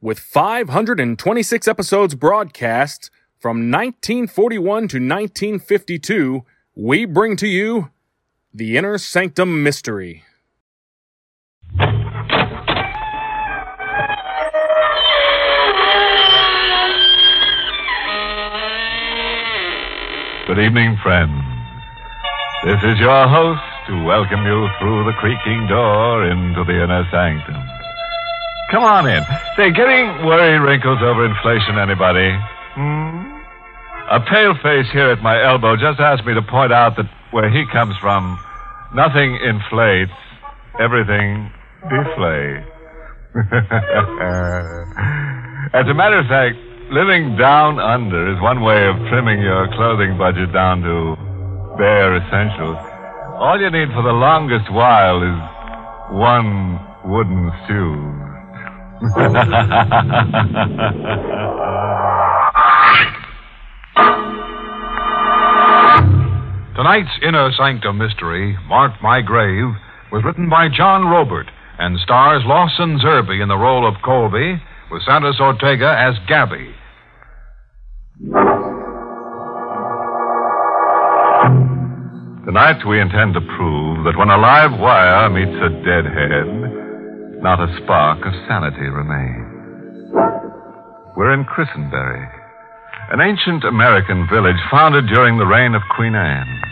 with 526 episodes broadcast from 1941 to 1952, we bring to you The Inner Sanctum Mystery. Good evening, friends. This is your host to welcome you through the creaking door into the inner sanctum. Come on in. Say, getting worry wrinkles over inflation, anybody? Hmm? A pale face here at my elbow just asked me to point out that where he comes from, nothing inflates, everything deflates. As a matter of fact, living down under is one way of trimming your clothing budget down to bare essentials. All you need for the longest while is one wooden shoe. Tonight's Inner Sanctum Mystery, Mark My Grave, was written by John Roeburt and stars Lawson Zerbe in the role of Colby, with Santos Ortega as Gabby. Tonight we intend to prove that when a live wire meets a dead head, not a spark of sanity remains. We're in Christenberry, an ancient American village founded during the reign of Queen Anne.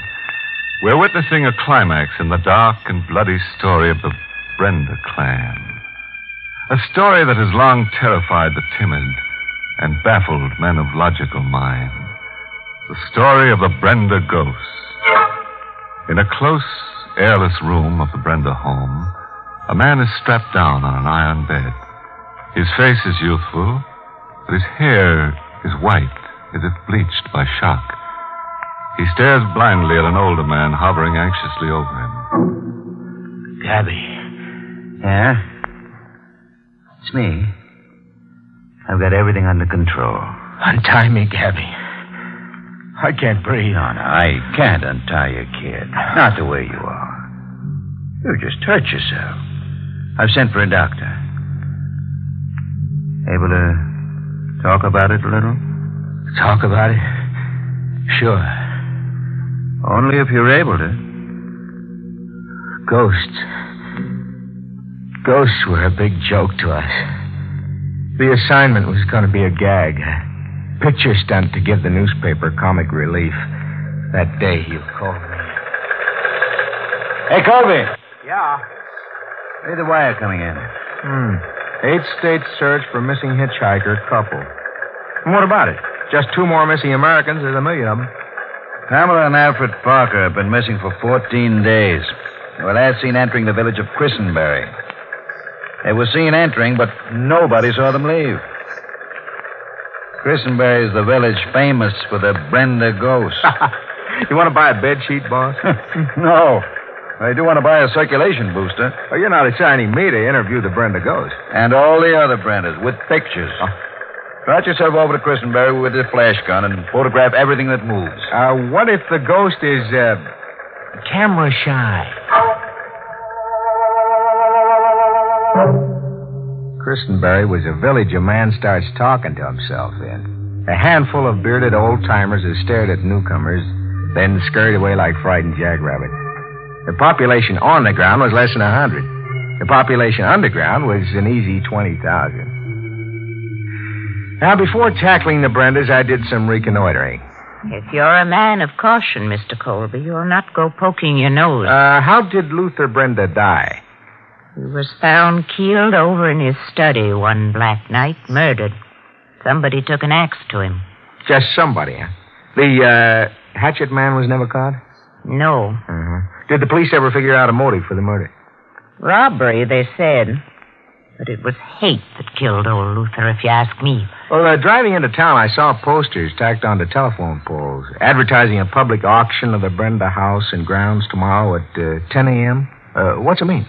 We're witnessing a climax in the dark and bloody story of the Brenda clan. A story that has long terrified the timid and baffled men of logical mind. The story of the Brenda ghost. In a close, airless room of the Brenda home, a man is strapped down on an iron bed. His face is youthful, but his hair is white as if bleached by shock. He stares blindly at an older man hovering anxiously over him. Gabby. Yeah? It's me. I've got everything under control. Untie me, Gabby. I can't breathe. No, no, I can't untie you, kid. Not the way you are. You just hurt yourself. I've sent for a doctor. Able to talk about it a little? Talk about it? Sure. Only if you're able to. Ghosts. Ghosts were a big joke to us. The assignment was going to be a gag. A picture stunt to give the newspaper comic relief. That day you called me. Hey, Colby. Yeah. Hey, the wire coming in. Hmm. Eight state search for missing hitchhiker couple. And what about it? Just two more missing Americans. There's a million of them. Pamela and Alfred Parker have been missing for 14 days. They were last seen entering the village of Christenberry. They were seen entering, but nobody saw them leave. Christenberry is the village famous for the Brenda ghost. you want to buy a bed sheet, boss? no. I do want to buy a circulation booster. well, you're not assigning me to interview the Brenda ghost. And all the other Brendas with pictures. Oh. Yourself over to Christenberry with a flash gun and photograph everything that moves. Uh, what if the ghost is, uh, camera shy? Christenberry was a village a man starts talking to himself in. A handful of bearded old timers who stared at newcomers, then scurried away like frightened jackrabbits. The population on the ground was less than a hundred. The population underground was an easy 20,000. Now, before tackling the Brendas, I did some reconnoitering. If you're a man of caution, Mr. Colby, you'll not go poking your nose. Uh, how did Luther Brenda die? he was found keeled over in his study one black night, murdered. Somebody took an axe to him. Just somebody, huh? The, uh, hatchet man was never caught? No. Uh-huh. Did the police ever figure out a motive for the murder? Robbery, they said. But it was hate that killed old Luther, if you ask me. Well, uh, driving into town, I saw posters tacked onto telephone poles advertising a public auction of the Brenda house and grounds tomorrow at uh, 10 a.m. Uh, what's it mean?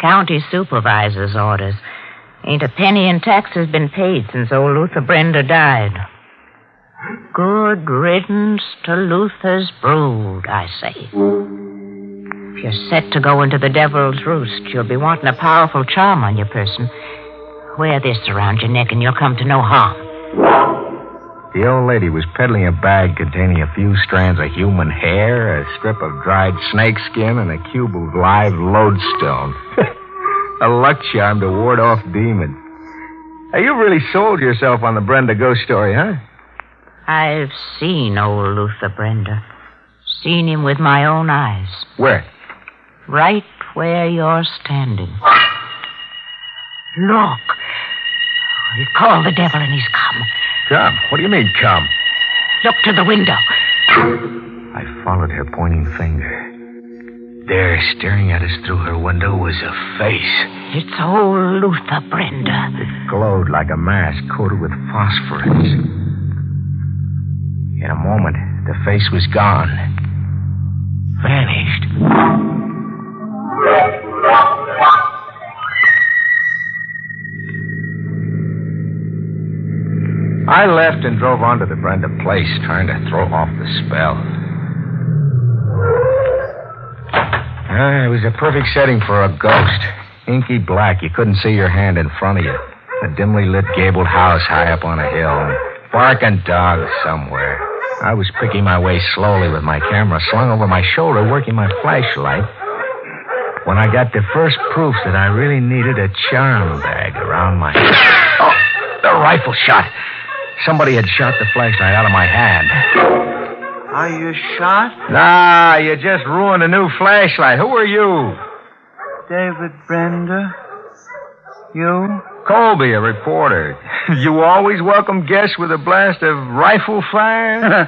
County supervisor's orders. Ain't a penny in taxes been paid since old Luther Brenda died. Good riddance to Luther's brood, I say. If you're set to go into the devil's roost, you'll be wanting a powerful charm on your person. Wear this around your neck and you'll come to no harm. The old lady was peddling a bag containing a few strands of human hair, a strip of dried snake skin, and a cube of live lodestone. a luck charm to ward off demons. Hey, you really sold yourself on the Brenda ghost story, huh? I've seen old Luther Brenda. Seen him with my own eyes. Where? Right where you're standing. Look. He called the devil and he's come. Come. What do you mean, come? Look to the window. I followed her pointing finger. There, staring at us through her window, was a face. It's old Luther Brenda. It glowed like a mask coated with phosphorus. In a moment, the face was gone. Vanished. I left and drove on to the Brenda place, trying to throw off the spell. Ah, it was a perfect setting for a ghost. Inky black, you couldn't see your hand in front of you. A dimly lit gabled house high up on a hill, barking dogs somewhere. I was picking my way slowly with my camera slung over my shoulder, working my flashlight. When I got the first proof that I really needed a charm bag around my. Oh, the rifle shot. Somebody had shot the flashlight out of my hand. Are you shot? Nah, you just ruined a new flashlight. Who are you? David Brenda? You? Colby, a reporter. You always welcome guests with a blast of rifle fire?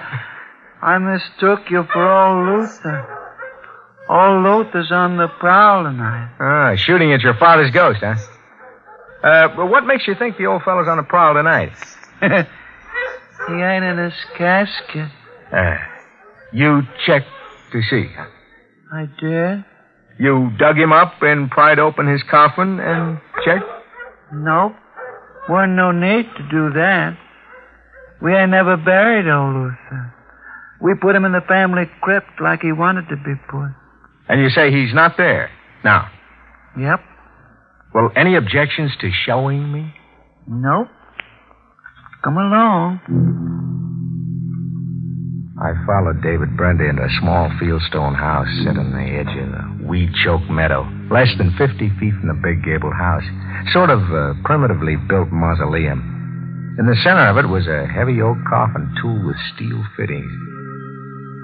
I mistook you for old Luther. Old Luther's on the prowl tonight. Ah, shooting at your father's ghost, huh? Uh, well, what makes you think the old fellow's on the prowl tonight? he ain't in his casket. Uh, you checked to see. huh? I did? You dug him up and pried open his coffin and checked? Nope. Wasn't no need to do that. We ain't never buried old Luther. We put him in the family crypt like he wanted to be put. And you say he's not there. Now, Yep. well, any objections to showing me? Nope. Come along. I followed David Brenda into a small fieldstone house set on the edge of a weed-choked meadow, less than 50 feet from the big gabled house. Sort of a primitively built mausoleum. In the center of it was a heavy oak coffin tooled with steel fittings.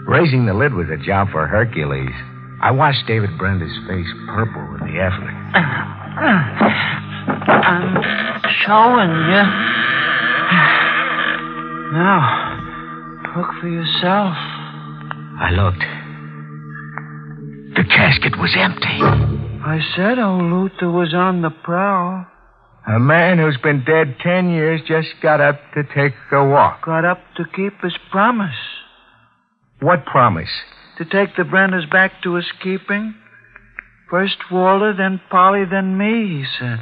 Raising the lid was a job for Hercules. I watched David Brenda's face purple with the effort. I'm showing you. Now, look for yourself. I looked. The casket was empty. I said old Luther was on the prowl. A man who's been dead ten years just got up to take a walk. Got up to keep his promise. What promise? To take the Brendas back to his keeping. First Walter, then Polly, then me, he said.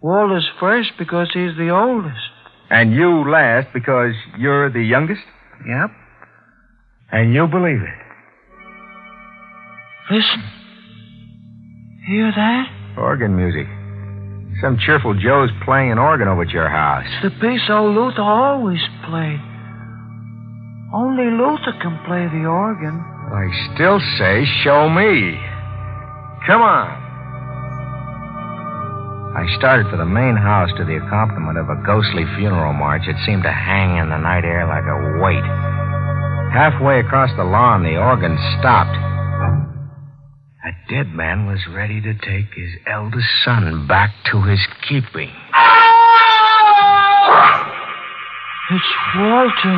Walter's first because he's the oldest. And you last because you're the youngest? Yep. And you believe it. Listen. Hear that? Organ music. Some cheerful Joe's playing an organ over at your house. It's the piece old Luther always played. Only Luther can play the organ. I still say, show me. Come on. I started for the main house to the accompaniment of a ghostly funeral march that seemed to hang in the night air like a weight. Halfway across the lawn, the organ stopped. A dead man was ready to take his eldest son back to his keeping. It's Walter.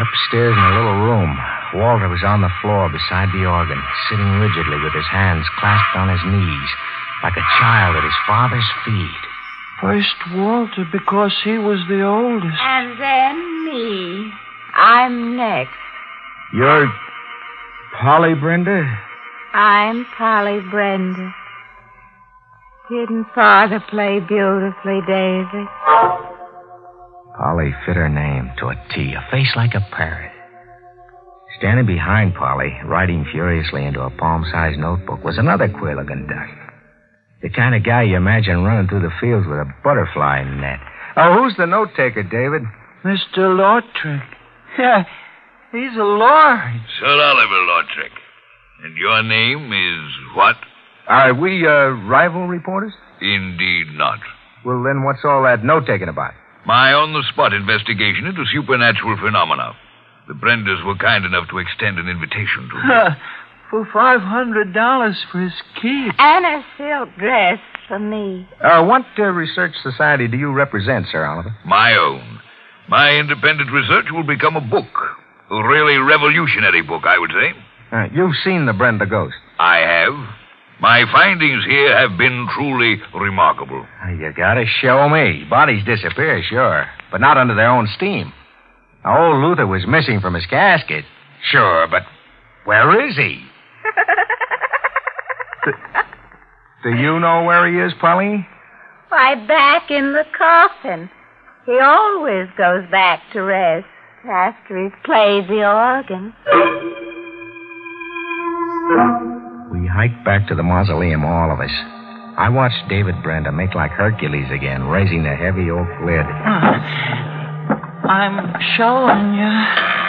Upstairs in a little room, Walter was on the floor beside the organ, sitting rigidly with his hands clasped on his knees, like a child at his father's feet. First Walter, because he was the oldest. And then me. I'm next. You're Polly Brenda? I'm Polly Brenda. Didn't Father play beautifully, Daisy? Polly fit her name to a T, a face like a parrot. Standing behind Polly, writing furiously into a palm-sized notebook, was another queer looking duck. The kind of guy you imagine running through the fields with a butterfly net. Oh, who's the note taker, David? Mr. Lortrick. Yeah, he's a lord. Sir Oliver Lortrick. And your name is what? Are we, uh, rival reporters? Indeed not. Well, then what's all that note taking about? My on the spot investigation into supernatural phenomena. The Brendas were kind enough to extend an invitation to me. for $500 for his keep. And a silk dress for me. Uh, what uh, research society do you represent, Sir Oliver? My own. My independent research will become a book. A really revolutionary book, I would say. Uh, you've seen the Brenda ghost. I have. My findings here have been truly remarkable. Uh, You gotta show me. Bodies disappear, sure, but not under their own steam. Now, old Luther was missing from his casket. Sure, but where is he? Do, do you know where he is, Polly? Why, back in the coffin. He always goes back to rest after he's played the organ. We hiked back to the mausoleum, all of us. I watched David Brenda make like Hercules again, raising the heavy oak lid. Ah, I'm showing you.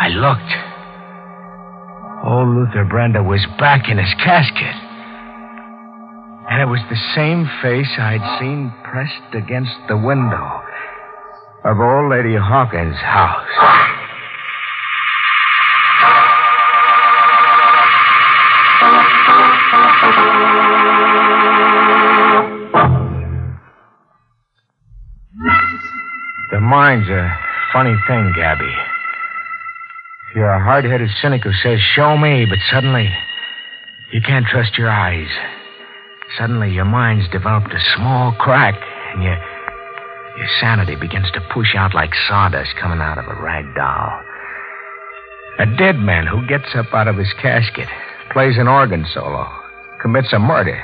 I looked. Old Luther Brenda was back in his casket. And it was the same face I'd seen pressed against the window of old Lady Hawkins' house. The mind's a funny thing, Gabby. You're a hard-headed cynic who says, show me, but suddenly you can't trust your eyes. Suddenly your mind's developed a small crack, and your, your sanity begins to push out like sawdust coming out of a rag doll. A dead man who gets up out of his casket, plays an organ solo, commits a murder,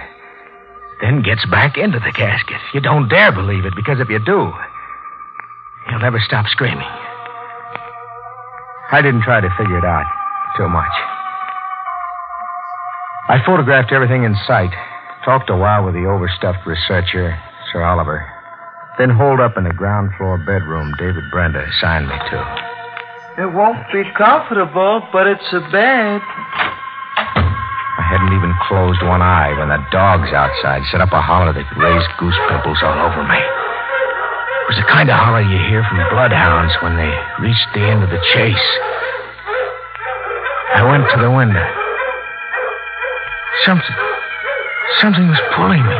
then gets back into the casket. You don't dare believe it, because if you do, you'll never stop screaming. I didn't try to figure it out too much. I photographed everything in sight, talked a while with the overstuffed researcher, Sir Oliver, then holed up in the ground floor bedroom David Brenda assigned me to. It won't be comfortable, but it's a bed. I hadn't even closed one eye when the dogs outside set up a holler that raised goose pimples all over me. It was the kind of holler you hear from bloodhounds when they reach the end of the chase. I went to the window. Something. Something was pulling me.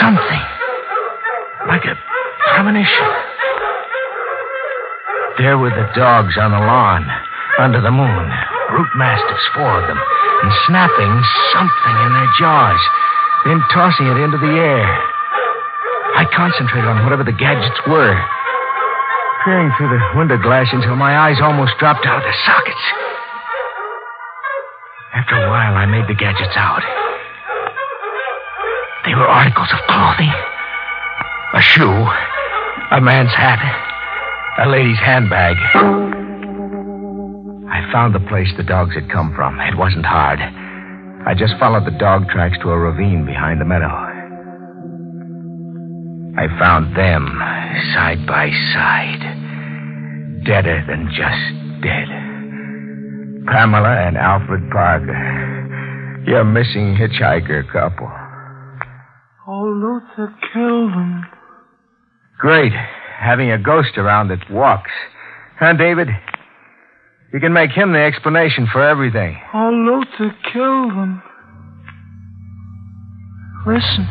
Something. Like a premonition. There were the dogs on the lawn, under the moon. Brute mastiffs, four of them, and snapping something in their jaws, then tossing it into the air. I concentrated on whatever the gadgets were, peering through the window glass until my eyes almost dropped out of their sockets. After a while, I made the gadgets out. They were articles of clothing a shoe, a man's hat, a lady's handbag. I found the place the dogs had come from. It wasn't hard. I just followed the dog tracks to a ravine behind the meadow. I found them side by side, deader than just dead. Pamela and Alfred Parker, your missing hitchhiker couple. Oh, Luther killed them. Great, having a ghost around that walks. Huh, David? You can make him the explanation for everything. Oh, Luther killed them. Listen,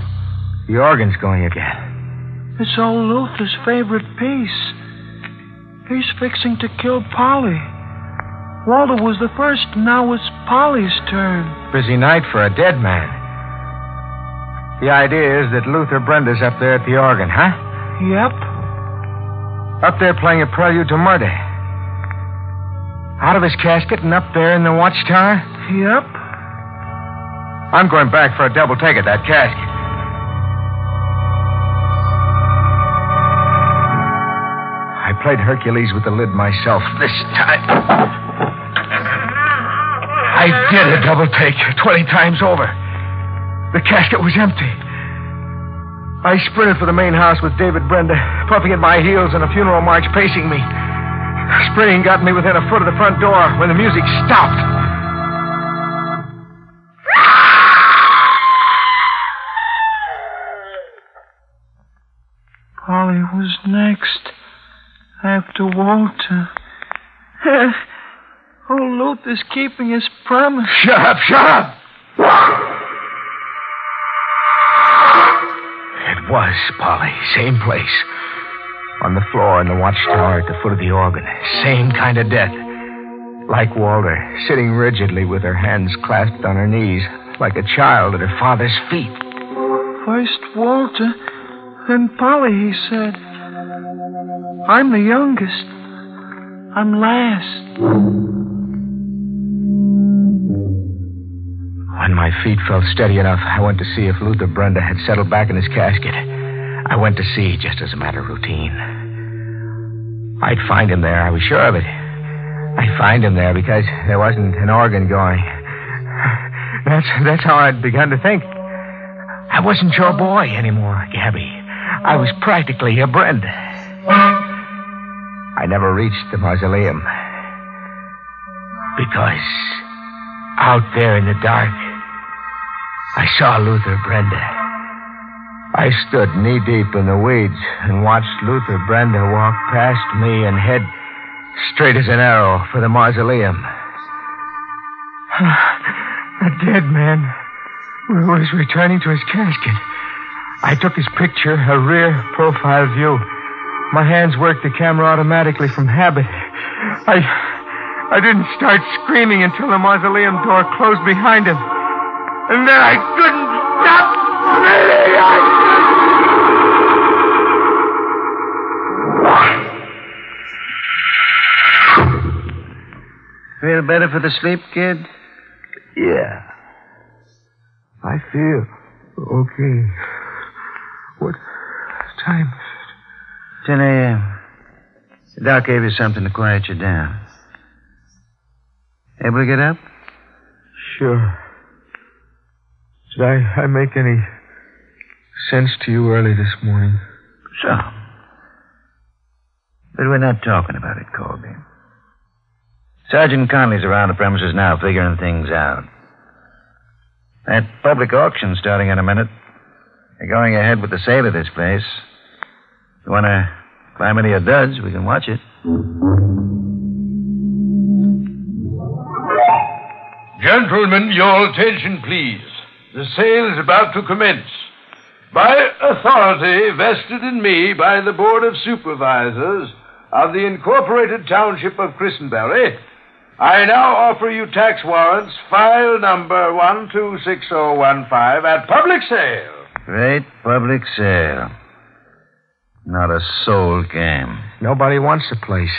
The organ's going again. It's old Luther's favorite piece. He's fixing to kill Polly. Walter was the first, and now it's Polly's turn. Busy night for a dead man. The idea is that Luther Brenda's up there at the organ, huh? Yep. Up there playing a prelude to murder. Out of his casket and up there in the watchtower? Yep. I'm going back for a double take at that casket. Played Hercules with the lid myself this time. I did a double take 20 times over. The casket was empty. I sprinted for the main house with David Brenda, puffing at my heels and a funeral march pacing me. Sprinting got me within a foot of the front door when the music stopped. Polly was next. After Walter. oh, Luther's keeping his promise. Shut up, shut up! It was Polly. Same place. On the floor in the watchtower at the foot of the organ. Same kind of death. Like Walter, sitting rigidly with her hands clasped on her knees, like a child at her father's feet. First Walter, then Polly, he said. I'm the youngest. I'm last. When my feet felt steady enough, I went to see if Luther Brenda had settled back in his casket. I went to see just as a matter of routine. I'd find him there, I was sure of it. I'd find him there because there wasn't an organ going. That's that's how I'd begun to think. I wasn't your boy anymore, Gabby. I was practically a Brenda. I never reached the mausoleum. Because out there in the dark, I saw Luther Brenda. I stood knee deep in the weeds and watched Luther Brenda walk past me and head straight as an arrow for the mausoleum. A dead man was returning to his casket. I took his picture, a rear profile view. My hands worked the camera automatically from habit. I I didn't start screaming until the mausoleum door closed behind him. And then I couldn't stop screaming. I... Feel better for the sleep, kid? Yeah. I feel okay. What time? 10 a.m. The doc gave you something to quiet you down. Able to get up? Sure. Did I, I make any sense to you early this morning? So. But we're not talking about it, Colby. Sergeant Conley's around the premises now figuring things out. That public auction starting in a minute. They're going ahead with the sale of this place. If you want to climb any of duds, we can watch it. Gentlemen, your attention, please. The sale is about to commence. By authority vested in me by the Board of Supervisors of the Incorporated Township of Christenberry, I now offer you tax warrants, file number 126015, at public sale. Great public sale. Not a soul came. Nobody wants the place.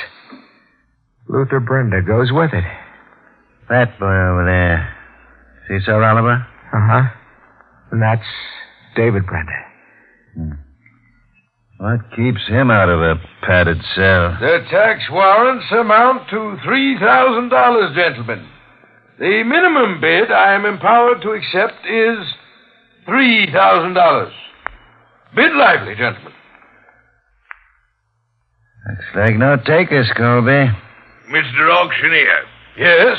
Luther Brenda goes with it. That boy over there. See Sir Oliver? Uh huh. And that's David Brenda. What keeps him out of a padded cell? The tax warrants amount to $3,000, gentlemen. The minimum bid I am empowered to accept is $3,000. Bid lively, gentlemen. Looks like no takers, Colby. Mr. Auctioneer, Yes?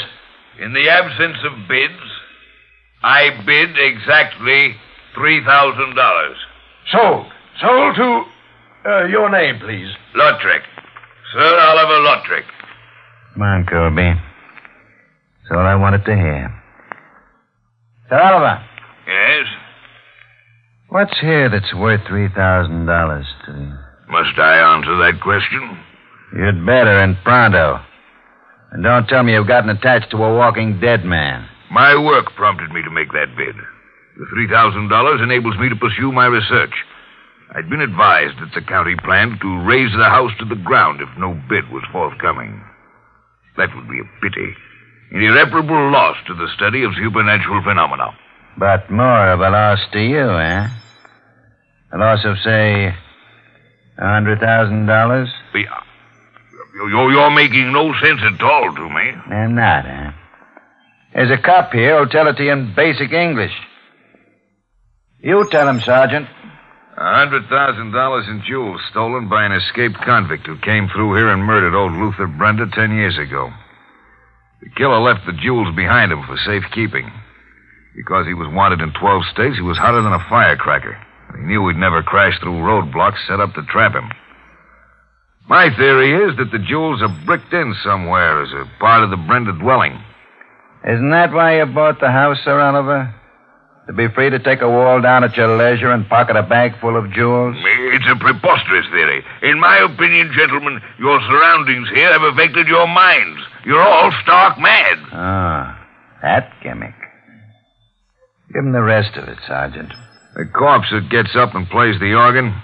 in the absence of bids, I bid exactly $3,000. Sold. Sold to uh, your name, please. Lotrick. Sir Oliver Lotrick. Come on, Colby. That's all I wanted to hear. Sir Oliver, Yes? what's here that's worth $3,000 to you? Must I answer that question? You'd better, and pronto. And don't tell me you've gotten attached to a walking dead man. My work prompted me to make that bid. The $3,000 enables me to pursue my research. I'd been advised that the county planned to raise the house to the ground if no bid was forthcoming. That would be a pity. An irreparable loss to the study of supernatural phenomena. But more of a loss to you, eh? A loss of, say, a $100,000? You're, you're making no sense at all to me. I'm not, eh? There's a cop here who'll tell it to you in basic English. You tell him, Sergeant. A hundred thousand dollars in jewels stolen by an escaped convict who came through here and murdered old Luther Brenda ten years ago. The killer left the jewels behind him for safekeeping. Because he was wanted in 12 states, he was hotter than a firecracker. He knew we'd never crash through roadblocks set up to trap him. My theory is that the jewels are bricked in somewhere as a part of the Brenda dwelling. Isn't that why you bought the house, Sir Oliver? To be free to take a wall down at your leisure and pocket a bag full of jewels? It's a preposterous theory. In my opinion, gentlemen, your surroundings here have affected your minds. You're all stark mad. Ah, that gimmick. Give him the rest of it, Sergeant. The corpse that gets up and plays the organ,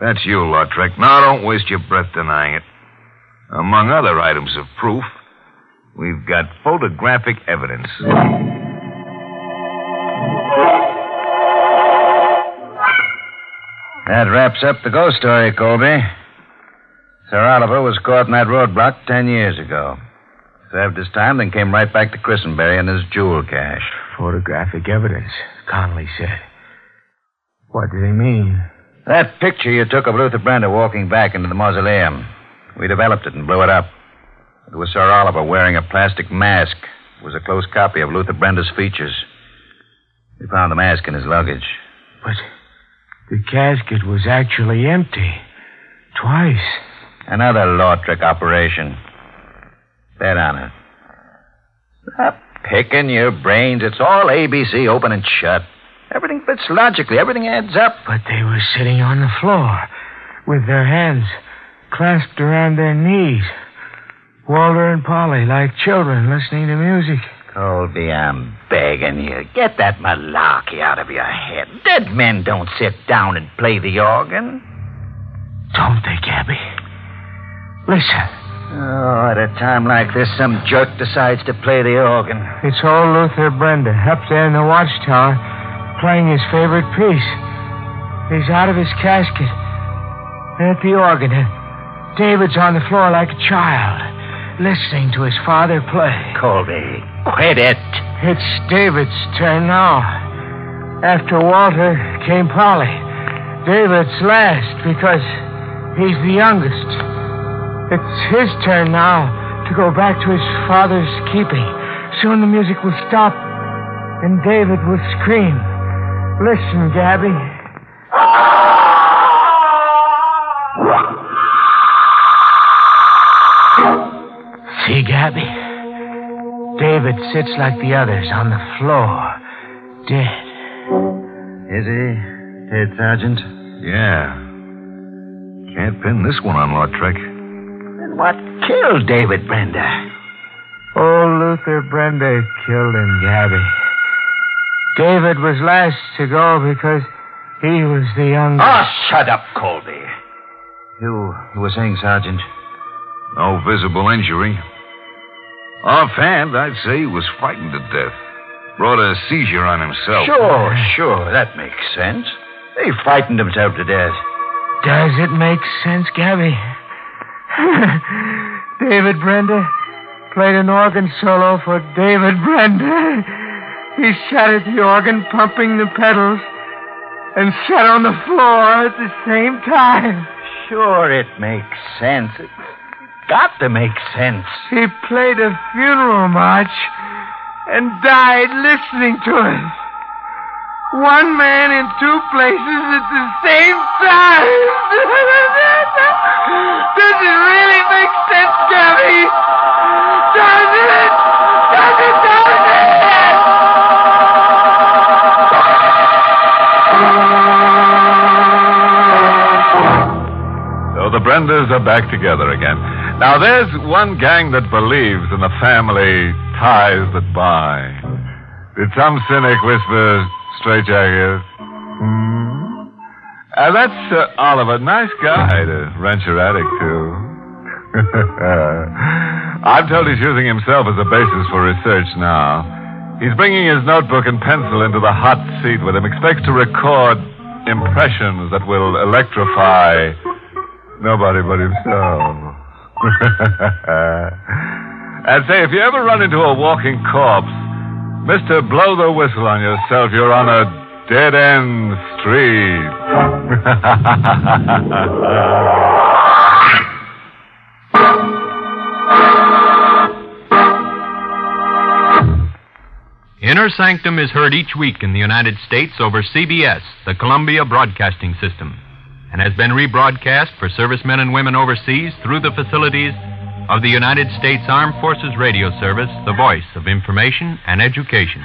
that's you, Lautrec. Now, don't waste your breath denying it. Among other items of proof, we've got photographic evidence. That wraps up the ghost story, Colby. Sir Oliver was caught in that roadblock ten years ago. Served his time, then came right back to Christenberry and his jewel cache. Photographic evidence, Connolly said. What did he mean? That picture you took of Luther Brenda walking back into the mausoleum. We developed it and blew it up. It was Sir Oliver wearing a plastic mask. It was a close copy of Luther Brenda's features. We found the mask in his luggage. But the casket was actually empty. Twice. Another law trick operation. Bet on it. Stop picking your brains. It's all ABC, open and shut. Everything fits logically. Everything adds up. But they were sitting on the floor with their hands clasped around their knees. Walter and Polly, like children listening to music. Colby, I'm begging you. Get that malarkey out of your head. Dead men don't sit down and play the organ. Don't they, Gabby? Listen. Oh, at a time like this, some jerk decides to play the organ. It's old Luther Brenda up there in the watchtower playing his favorite piece. He's out of his casket at the organ. And David's on the floor like a child, listening to his father play. Colby, quit it. It's David's turn now. After Walter came Polly. David's last because he's the youngest. It's his turn now to go back to his father's keeping. Soon the music will stop and David will scream. Listen, Gabby. See, Gabby? David sits like the others on the floor, dead. Is he dead, Sergeant? Yeah. Can't pin this one on Lautrec. Then what killed David Brenda? Old Luther Brenda killed him, Gabby. David was last to go because he was the youngest. Oh, ah, shut up, Colby. You, you were saying, Sergeant? No visible injury. Offhand, I'd say he was frightened to death. Brought a seizure on himself. Sure, sure. That makes sense. He frightened himself to death. Does it make sense, Gabby? David Brenda played an organ solo for David Brenda. He sat at the organ pumping the pedals and sat on the floor at the same time. Sure, it makes sense. It's got to make sense. He played a funeral march and died listening to it. One man in two places at the same time. Does it really make sense, Gabby? The Brendas are back together again. Now, there's one gang that believes in the family ties that bind. Did some cynic whisper, straitjacket? Hmm? Uh, that's uh, Oliver. Nice guy to rent your attic to. I'm told he's using himself as a basis for research now. He's bringing his notebook and pencil into the hot seat with him. Expects to record impressions that will electrify nobody but himself. and say, if you ever run into a walking corpse, Mister, blow the whistle on yourself. You're on a dead end street. Inner Sanctum is heard each week in the United States over CBS, the Columbia Broadcasting System, and has been rebroadcast for servicemen and women overseas through the facilities of the United States Armed Forces Radio Service, the voice of information and education.